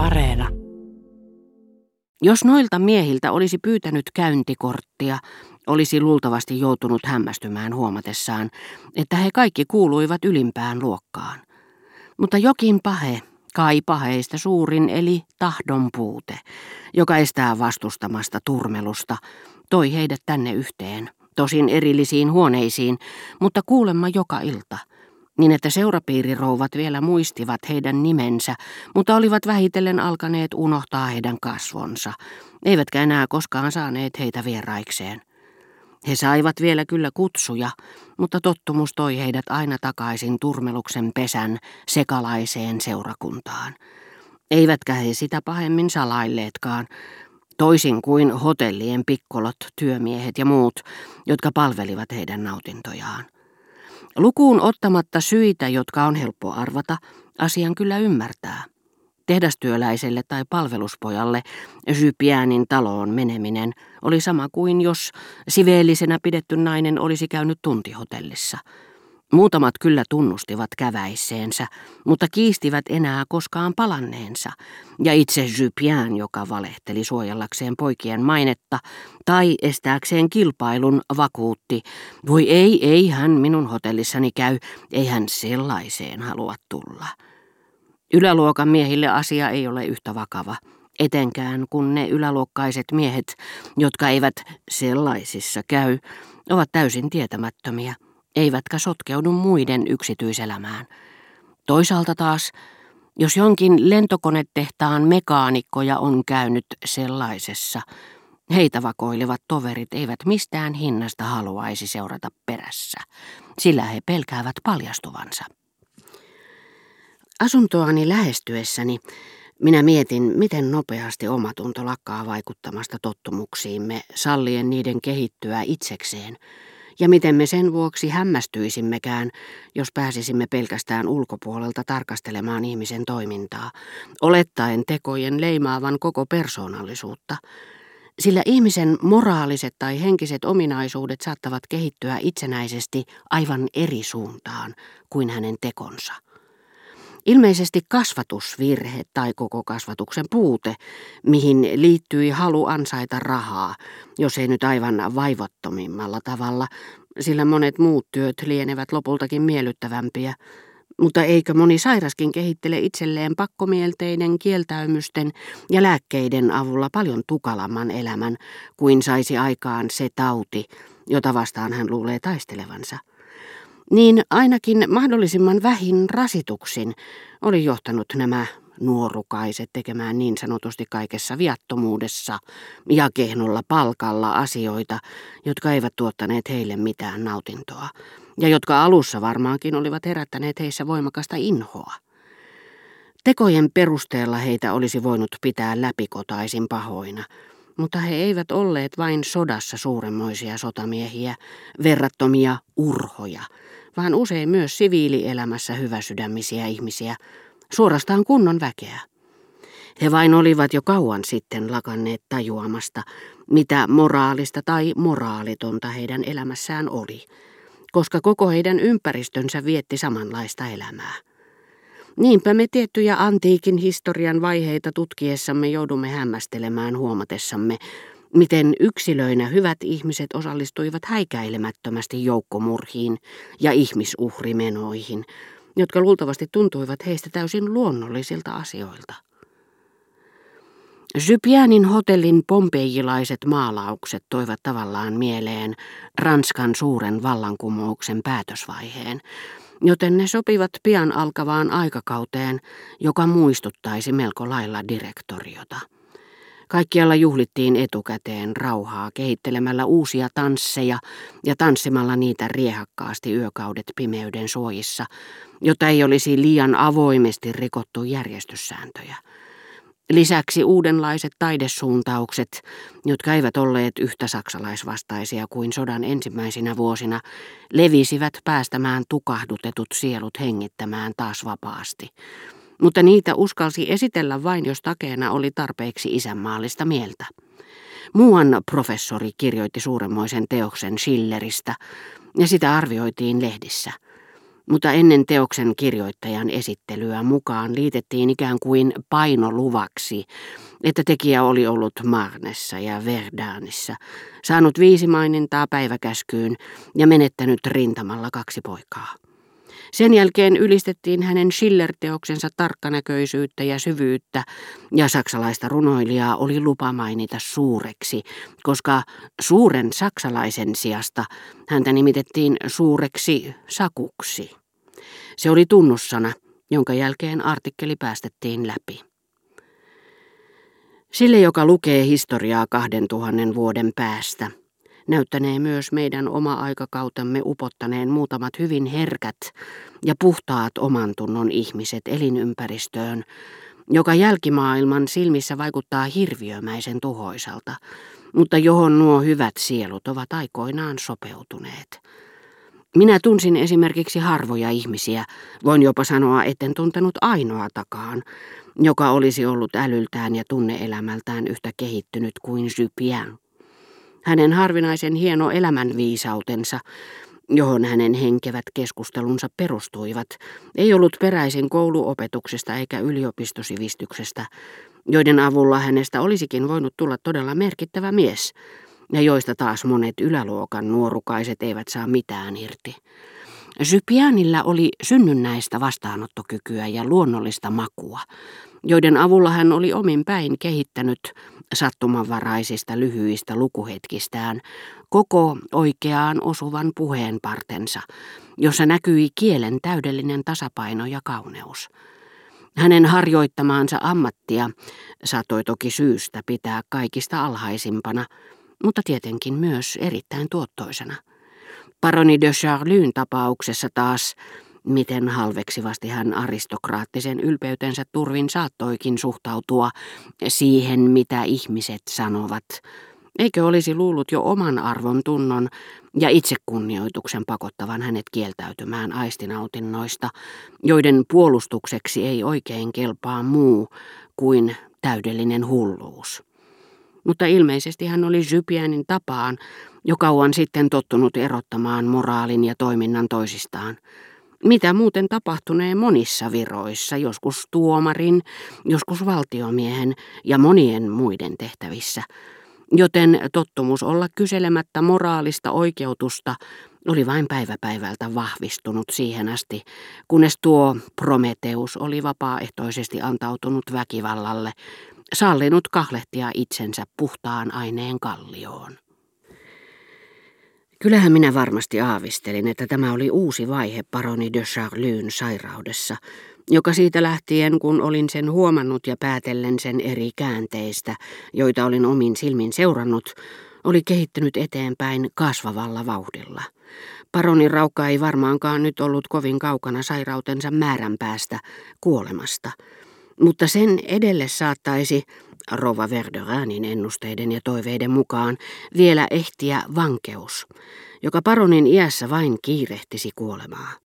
Areena. Jos noilta miehiltä olisi pyytänyt käyntikorttia, olisi luultavasti joutunut hämmästymään huomatessaan, että he kaikki kuuluivat ylimpään luokkaan. Mutta jokin pahe, kai paheista suurin eli tahdon puute, joka estää vastustamasta turmelusta, toi heidät tänne yhteen, tosin erillisiin huoneisiin, mutta kuulemma joka ilta – niin että seurapiirirouvat vielä muistivat heidän nimensä, mutta olivat vähitellen alkaneet unohtaa heidän kasvonsa, eivätkä enää koskaan saaneet heitä vieraikseen. He saivat vielä kyllä kutsuja, mutta tottumus toi heidät aina takaisin turmeluksen pesän sekalaiseen seurakuntaan. Eivätkä he sitä pahemmin salailleetkaan, toisin kuin hotellien pikkolot, työmiehet ja muut, jotka palvelivat heidän nautintojaan. Lukuun ottamatta syitä, jotka on helppo arvata, asian kyllä ymmärtää. Tehdastyöläiselle tai palveluspojalle Sypiäänin taloon meneminen oli sama kuin jos siveellisenä pidetty nainen olisi käynyt tuntihotellissa – Muutamat kyllä tunnustivat käväisseensä, mutta kiistivät enää koskaan palanneensa, ja itse Jypien, joka valehteli suojellakseen poikien mainetta tai estääkseen kilpailun, vakuutti, voi ei, ei hän minun hotellissani käy, ei hän sellaiseen halua tulla. Yläluokan miehille asia ei ole yhtä vakava, etenkään kun ne yläluokkaiset miehet, jotka eivät sellaisissa käy, ovat täysin tietämättömiä – eivätkä sotkeudu muiden yksityiselämään. Toisaalta taas, jos jonkin lentokonetehtaan mekaanikkoja on käynyt sellaisessa, heitä vakoilevat toverit eivät mistään hinnasta haluaisi seurata perässä, sillä he pelkäävät paljastuvansa. Asuntoani lähestyessäni minä mietin, miten nopeasti omatunto lakkaa vaikuttamasta tottumuksiimme, sallien niiden kehittyä itsekseen – ja miten me sen vuoksi hämmästyisimmekään, jos pääsisimme pelkästään ulkopuolelta tarkastelemaan ihmisen toimintaa, olettaen tekojen leimaavan koko persoonallisuutta. Sillä ihmisen moraaliset tai henkiset ominaisuudet saattavat kehittyä itsenäisesti aivan eri suuntaan kuin hänen tekonsa. Ilmeisesti kasvatusvirhe tai koko kasvatuksen puute, mihin liittyi halu ansaita rahaa, jos ei nyt aivan vaivattomimmalla tavalla, sillä monet muut työt lienevät lopultakin miellyttävämpiä. Mutta eikö moni sairaskin kehittele itselleen pakkomielteiden, kieltäymysten ja lääkkeiden avulla paljon tukalamman elämän kuin saisi aikaan se tauti, jota vastaan hän luulee taistelevansa? Niin ainakin mahdollisimman vähin rasituksin oli johtanut nämä nuorukaiset tekemään niin sanotusti kaikessa viattomuudessa ja kehnolla palkalla asioita, jotka eivät tuottaneet heille mitään nautintoa, ja jotka alussa varmaankin olivat herättäneet heissä voimakasta inhoa. Tekojen perusteella heitä olisi voinut pitää läpikotaisin pahoina, mutta he eivät olleet vain sodassa suuremmoisia sotamiehiä, verrattomia urhoja – vaan usein myös siviilielämässä hyväsydämisiä ihmisiä, suorastaan kunnon väkeä. He vain olivat jo kauan sitten lakanneet tajuamasta, mitä moraalista tai moraalitonta heidän elämässään oli, koska koko heidän ympäristönsä vietti samanlaista elämää. Niinpä me tiettyjä antiikin historian vaiheita tutkiessamme joudumme hämmästelemään huomatessamme, miten yksilöinä hyvät ihmiset osallistuivat häikäilemättömästi joukkomurhiin ja ihmisuhrimenoihin, jotka luultavasti tuntuivat heistä täysin luonnollisilta asioilta. Zypianin hotellin pompeijilaiset maalaukset toivat tavallaan mieleen Ranskan suuren vallankumouksen päätösvaiheen, joten ne sopivat pian alkavaan aikakauteen, joka muistuttaisi melko lailla direktoriota. Kaikkialla juhlittiin etukäteen rauhaa kehittelemällä uusia tansseja ja tanssimalla niitä riehakkaasti yökaudet pimeyden suojissa, jotta ei olisi liian avoimesti rikottu järjestyssääntöjä. Lisäksi uudenlaiset taidesuuntaukset, jotka eivät olleet yhtä saksalaisvastaisia kuin sodan ensimmäisinä vuosina, levisivät päästämään tukahdutetut sielut hengittämään taas vapaasti mutta niitä uskalsi esitellä vain, jos takeena oli tarpeeksi isänmaallista mieltä. Muuan professori kirjoitti suuremmoisen teoksen Schilleristä, ja sitä arvioitiin lehdissä. mutta ennen teoksen kirjoittajan esittelyä mukaan liitettiin ikään kuin painoluvaksi, että tekijä oli ollut Marnessa ja Verdanissa, saanut viisi mainintaa päiväkäskyyn ja menettänyt rintamalla kaksi poikaa. Sen jälkeen ylistettiin hänen Schiller-teoksensa tarkkanäköisyyttä ja syvyyttä, ja saksalaista runoilijaa oli lupa mainita suureksi, koska suuren saksalaisen sijasta häntä nimitettiin suureksi sakuksi. Se oli tunnussana, jonka jälkeen artikkeli päästettiin läpi. Sille, joka lukee historiaa kahden tuhannen vuoden päästä, näyttänee myös meidän oma aikakautemme upottaneen muutamat hyvin herkät ja puhtaat oman tunnon ihmiset elinympäristöön, joka jälkimaailman silmissä vaikuttaa hirviömäisen tuhoisalta, mutta johon nuo hyvät sielut ovat aikoinaan sopeutuneet. Minä tunsin esimerkiksi harvoja ihmisiä, voin jopa sanoa, etten tuntenut ainoatakaan, joka olisi ollut älyltään ja tunneelämältään yhtä kehittynyt kuin Sypien. Hänen harvinaisen hieno elämänviisautensa, johon hänen henkevät keskustelunsa perustuivat, ei ollut peräisin kouluopetuksesta eikä yliopistosivistyksestä, joiden avulla hänestä olisikin voinut tulla todella merkittävä mies, ja joista taas monet yläluokan nuorukaiset eivät saa mitään irti. Sypianilla oli synnynnäistä vastaanottokykyä ja luonnollista makua, joiden avulla hän oli omin päin kehittänyt sattumanvaraisista lyhyistä lukuhetkistään koko oikeaan osuvan puheenpartensa, jossa näkyi kielen täydellinen tasapaino ja kauneus. Hänen harjoittamaansa ammattia saattoi toki syystä pitää kaikista alhaisimpana, mutta tietenkin myös erittäin tuottoisena. Paroni de Charlyn tapauksessa taas miten halveksivasti hän aristokraattisen ylpeytensä turvin saattoikin suhtautua siihen, mitä ihmiset sanovat. Eikö olisi luullut jo oman arvon tunnon ja itsekunnioituksen pakottavan hänet kieltäytymään aistinautinnoista, joiden puolustukseksi ei oikein kelpaa muu kuin täydellinen hulluus. Mutta ilmeisesti hän oli Zypianin tapaan jo kauan sitten tottunut erottamaan moraalin ja toiminnan toisistaan. Mitä muuten tapahtunee monissa viroissa, joskus tuomarin, joskus valtiomiehen ja monien muiden tehtävissä. Joten tottumus olla kyselemättä moraalista oikeutusta oli vain päivä päivältä vahvistunut siihen asti, kunnes tuo Prometeus oli vapaaehtoisesti antautunut väkivallalle, sallinut kahlehtia itsensä puhtaan aineen kallioon. Kyllähän minä varmasti aavistelin, että tämä oli uusi vaihe paroni de Charlyn sairaudessa, joka siitä lähtien, kun olin sen huomannut ja päätellen sen eri käänteistä, joita olin omin silmin seurannut, oli kehittynyt eteenpäin kasvavalla vauhdilla. Paroni Raukka ei varmaankaan nyt ollut kovin kaukana sairautensa määrän päästä kuolemasta, mutta sen edelle saattaisi, Rova Verderanin ennusteiden ja toiveiden mukaan vielä ehtiä vankeus, joka paronin iässä vain kiirehtisi kuolemaa.